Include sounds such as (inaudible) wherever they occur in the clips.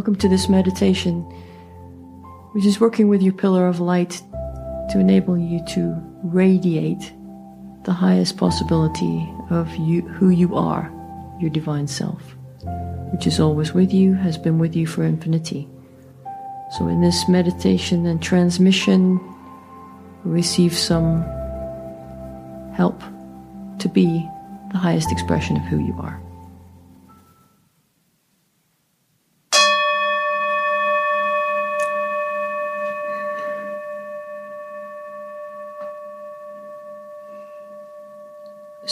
Welcome to this meditation, which is working with your pillar of light to enable you to radiate the highest possibility of you, who you are, your divine self, which is always with you, has been with you for infinity. So, in this meditation and transmission, receive some help to be the highest expression of who you are.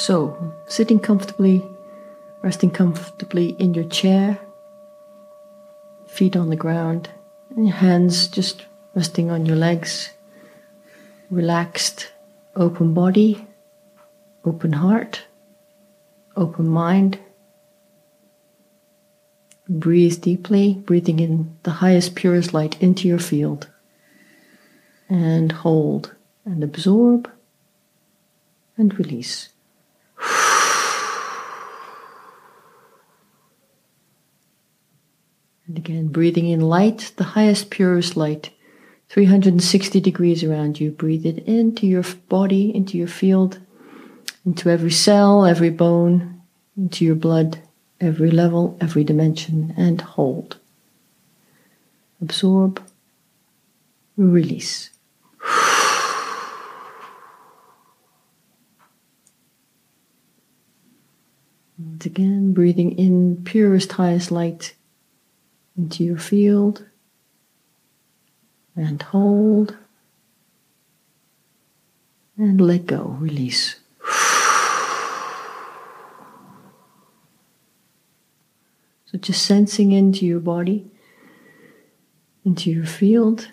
So, sitting comfortably, resting comfortably in your chair, feet on the ground, and your hands just resting on your legs, relaxed, open body, open heart, open mind. Breathe deeply, breathing in the highest, purest light into your field. And hold and absorb and release. And again, breathing in light, the highest, purest light, 360 degrees around you. Breathe it into your body, into your field, into every cell, every bone, into your blood, every level, every dimension, and hold. Absorb, release. And again, breathing in purest, highest light into your field and hold and let go, release. So just sensing into your body, into your field,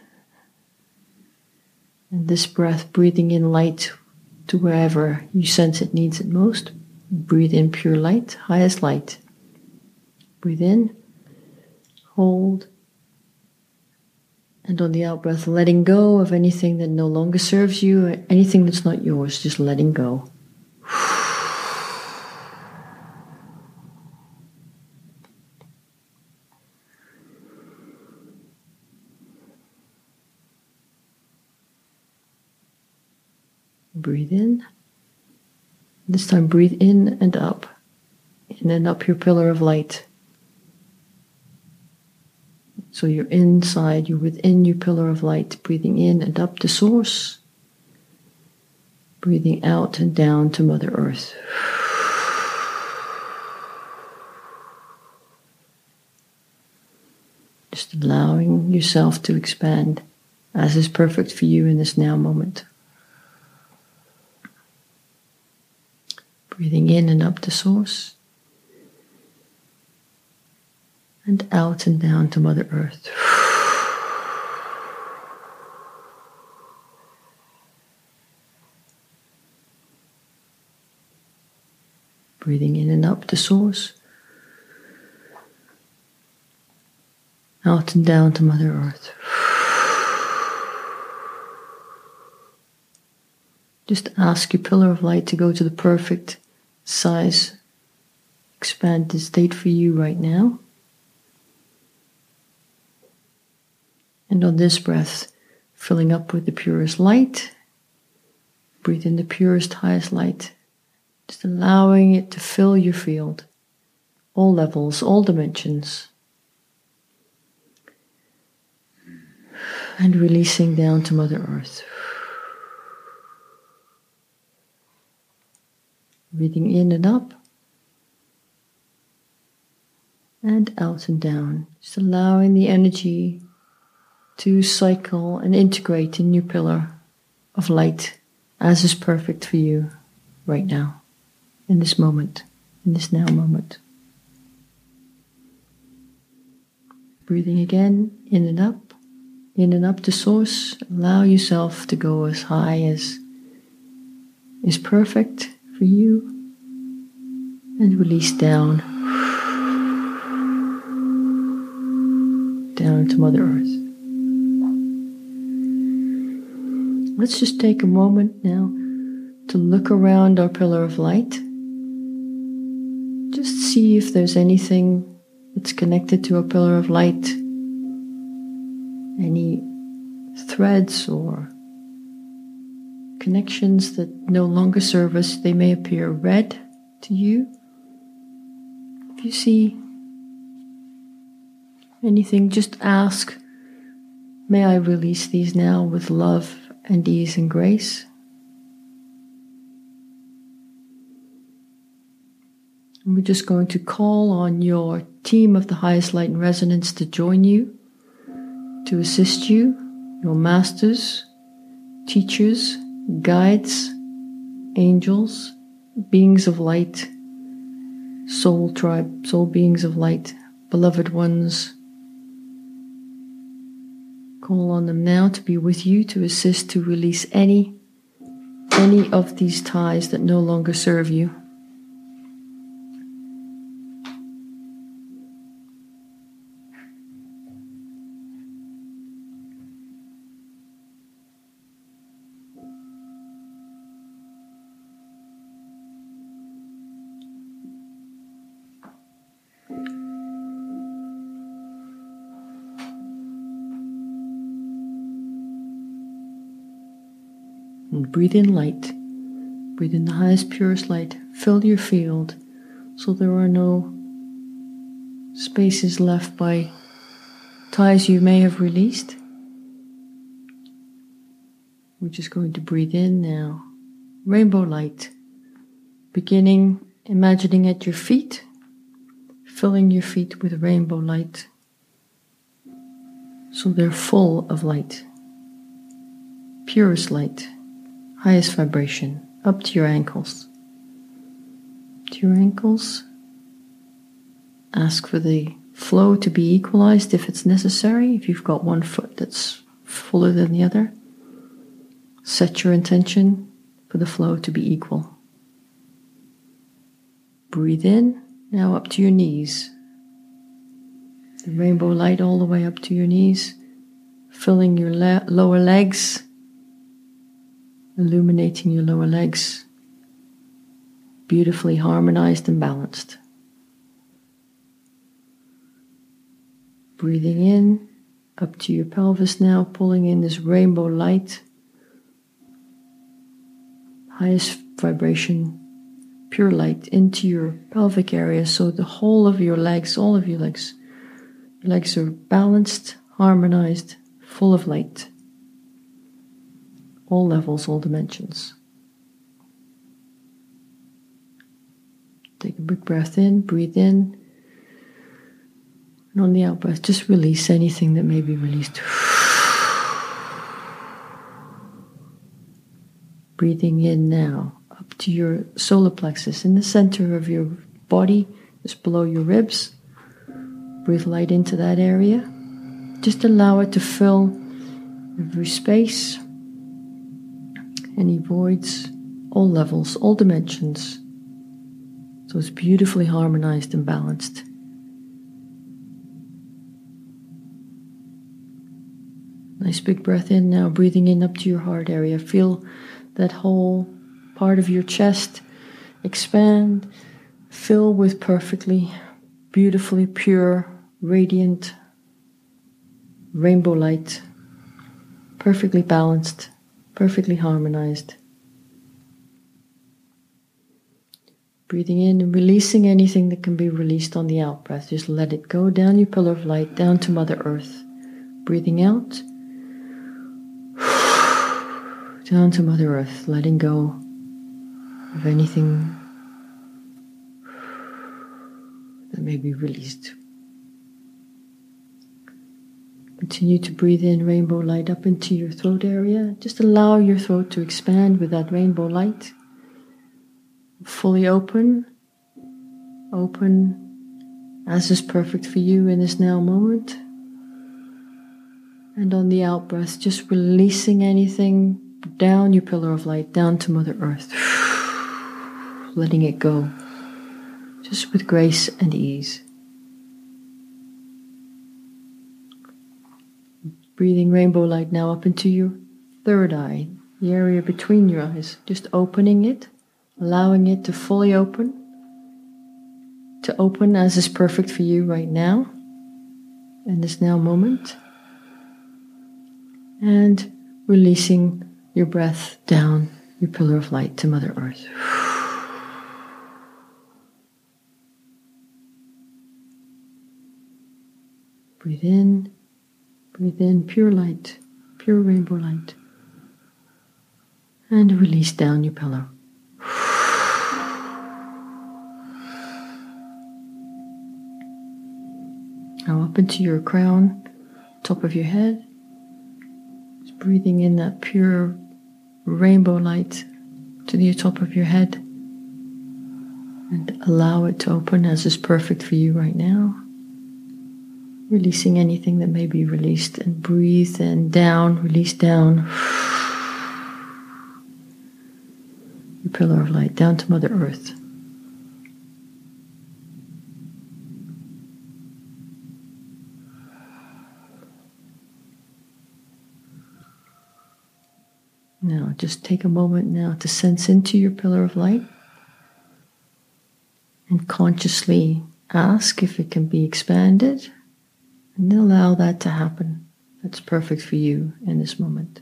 and this breath breathing in light to wherever you sense it needs it most. Breathe in pure light, highest light. Breathe in hold. And on the out breath, letting go of anything that no longer serves you, anything that's not yours, just letting go. Breathe in. This time, breathe in and up, and up your pillar of light. So you're inside, you're within your pillar of light, breathing in and up to source, breathing out and down to Mother Earth. Just allowing yourself to expand as is perfect for you in this now moment. Breathing in and up to source. And out and down to Mother Earth. Breathing in and up to Source, out and down to Mother Earth. Just ask your pillar of light to go to the perfect size, expanded state for you right now. And on this breath, filling up with the purest light, breathe in the purest, highest light, just allowing it to fill your field, all levels, all dimensions. And releasing down to Mother Earth. Breathing in and up. And out and down. Just allowing the energy to cycle and integrate a new pillar of light as is perfect for you right now, in this moment, in this now moment. Breathing again, in and up, in and up to source. Allow yourself to go as high as is perfect for you, and release down, down to Mother Earth. Let's just take a moment now to look around our pillar of light. Just see if there's anything that's connected to a pillar of light any threads or connections that no longer serve us, they may appear red to you. If you see anything, just ask, May I release these now with love and ease and grace? And we're just going to call on your team of the highest light and resonance to join you, to assist you, your masters, teachers, guides, angels, beings of light, soul tribe, soul beings of light, beloved ones. Call on them now to be with you to assist to release any any of these ties that no longer serve you. And breathe in light. Breathe in the highest, purest light. Fill your field so there are no spaces left by ties you may have released. We're just going to breathe in now. Rainbow light. Beginning imagining at your feet, filling your feet with rainbow light so they're full of light, purest light highest vibration up to your ankles. To your ankles. Ask for the flow to be equalized if it's necessary. If you've got one foot that's fuller than the other, set your intention for the flow to be equal. Breathe in, now up to your knees. The rainbow light all the way up to your knees, filling your le- lower legs illuminating your lower legs, beautifully harmonized and balanced. Breathing in up to your pelvis now, pulling in this rainbow light, highest vibration, pure light into your pelvic area. So the whole of your legs, all of your legs, your legs are balanced, harmonized, full of light all levels, all dimensions. Take a big breath in, breathe in. And on the out breath, just release anything that may be released. Breathing in now up to your solar plexus in the center of your body, just below your ribs. Breathe light into that area. Just allow it to fill every space, any voids, all levels, all dimensions. So it's beautifully harmonized and balanced. Nice big breath in now, breathing in up to your heart area. Feel that whole part of your chest expand, fill with perfectly, beautifully pure, radiant rainbow light, perfectly balanced perfectly harmonized. Breathing in and releasing anything that can be released on the out breath. Just let it go down your pillar of light, down to Mother Earth. Breathing out, (sighs) down to Mother Earth, letting go of anything that may be released. Continue to breathe in rainbow light up into your throat area. Just allow your throat to expand with that rainbow light. Fully open, open as is perfect for you in this now moment. And on the out breath, just releasing anything down your pillar of light, down to Mother Earth. (sighs) Letting it go, just with grace and ease. Breathing rainbow light now up into your third eye, the area between your eyes. Just opening it, allowing it to fully open, to open as is perfect for you right now, in this now moment. and releasing your breath down your pillar of light to Mother Earth. Breathe in, breathe in pure light, pure rainbow light, and release down your pillow. Now up into your crown, top of your head. Just breathing in that pure rainbow light to the top of your head. And allow it to open as is perfect for you right now. Releasing anything that may be released and breathe and down, release down. Your pillar of light down to Mother Earth. Now, just take a moment now to sense into your pillar of light and consciously ask if it can be expanded and allow that to happen. That's perfect for you in this moment.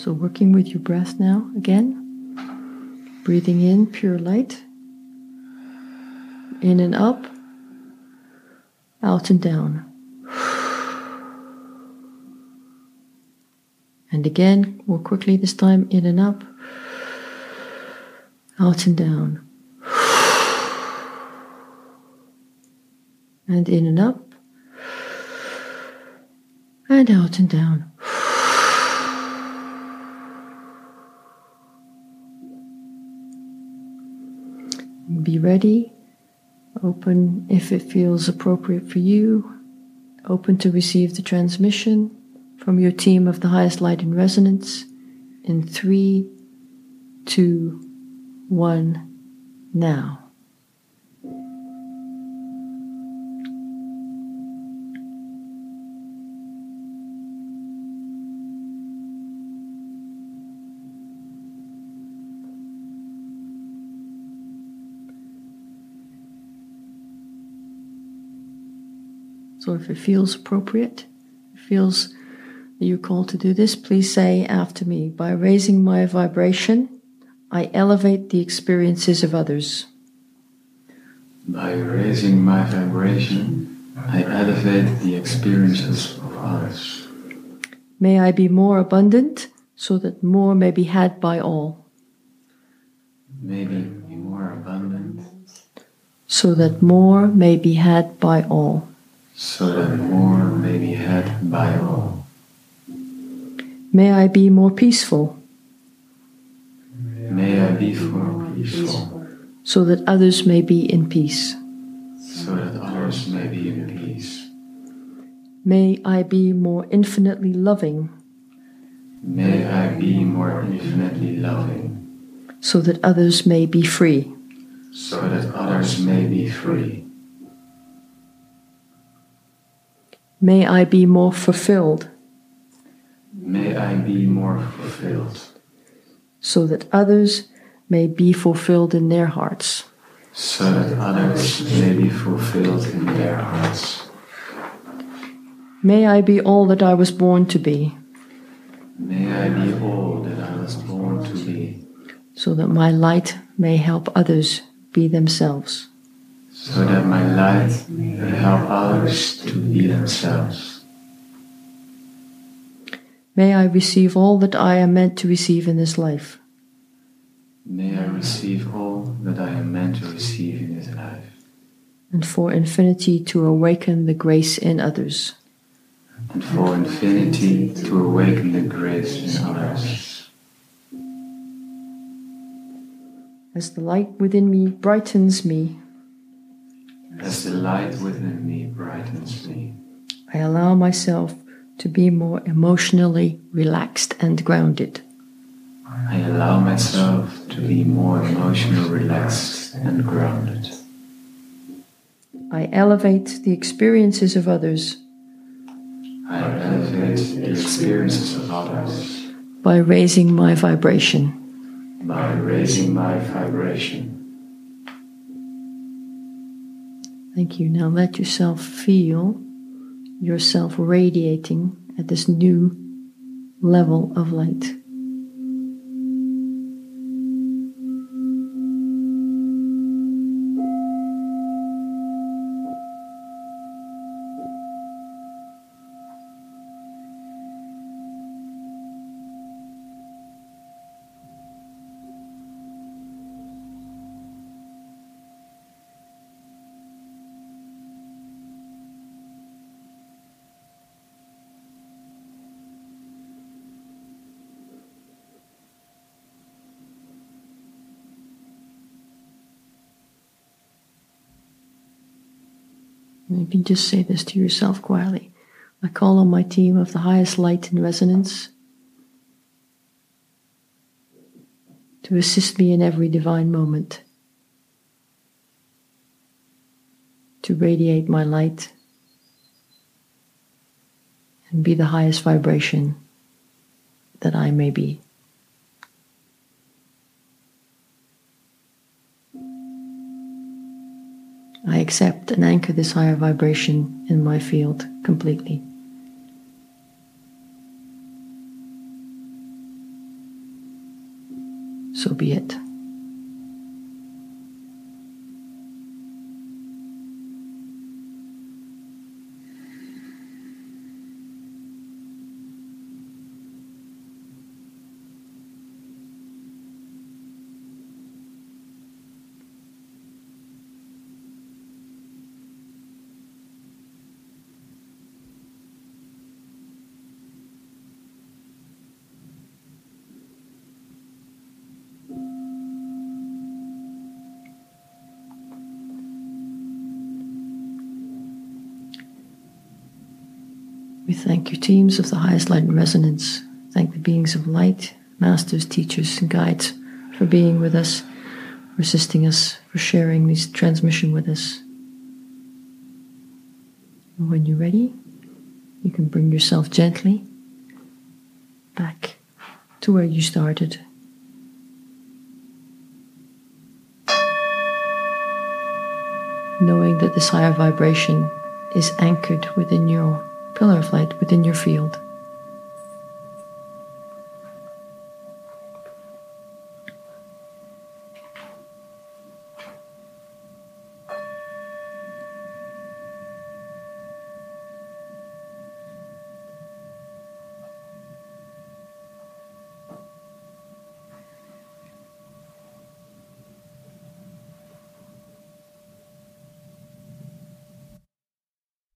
So, working with your breath now again. Breathing in pure light. In and up. Out and down. And again, more quickly this time, in and up. Out and down. And in and up. And out and down. Be ready, open if it feels appropriate for you, open to receive the transmission from your team of the highest light and resonance in three, two, one, now. So if it feels appropriate, it feels that you're called to do this, please say after me by raising my vibration, I elevate the experiences of others. By raising my vibration, I elevate the experiences of others. May I be more abundant so that more may be had by all. May be more abundant so that more may be had by all so that more may be had by all. May I be more peaceful. May I be more peaceful. So that others may be in peace. So that others may be in peace. May I be more infinitely loving. May I be more infinitely loving. So that others may be free. So that others may be free. May I be more fulfilled. May I be more fulfilled. So that others may be fulfilled in their hearts. So that others may be fulfilled in their hearts. May I be all that I was born to be. May I be all that I was born to be. So that my light may help others be themselves so that my light may help others to be themselves. May I receive all that I am meant to receive in this life. May I receive all that I am meant to receive in this life. And for infinity to awaken the grace in others. And for infinity to awaken the grace in others. As the light within me brightens me, as the light within me brightens me. I allow myself to be more emotionally relaxed and grounded. I allow myself to be more emotionally relaxed and grounded. I elevate the experiences of others I elevate the experiences of others by raising my vibration. by raising my vibration. Thank you. Now let yourself feel yourself radiating at this new level of light. And you can just say this to yourself quietly. I call on my team of the highest light and resonance to assist me in every divine moment, to radiate my light and be the highest vibration that I may be. I accept and anchor this higher vibration in my field completely. So be it. We thank you, teams of the highest light and resonance. Thank the beings of light, masters, teachers, and guides for being with us, for assisting us, for sharing this transmission with us. When you're ready, you can bring yourself gently back to where you started. Knowing that this higher vibration is anchored within your pillar of light, within your field.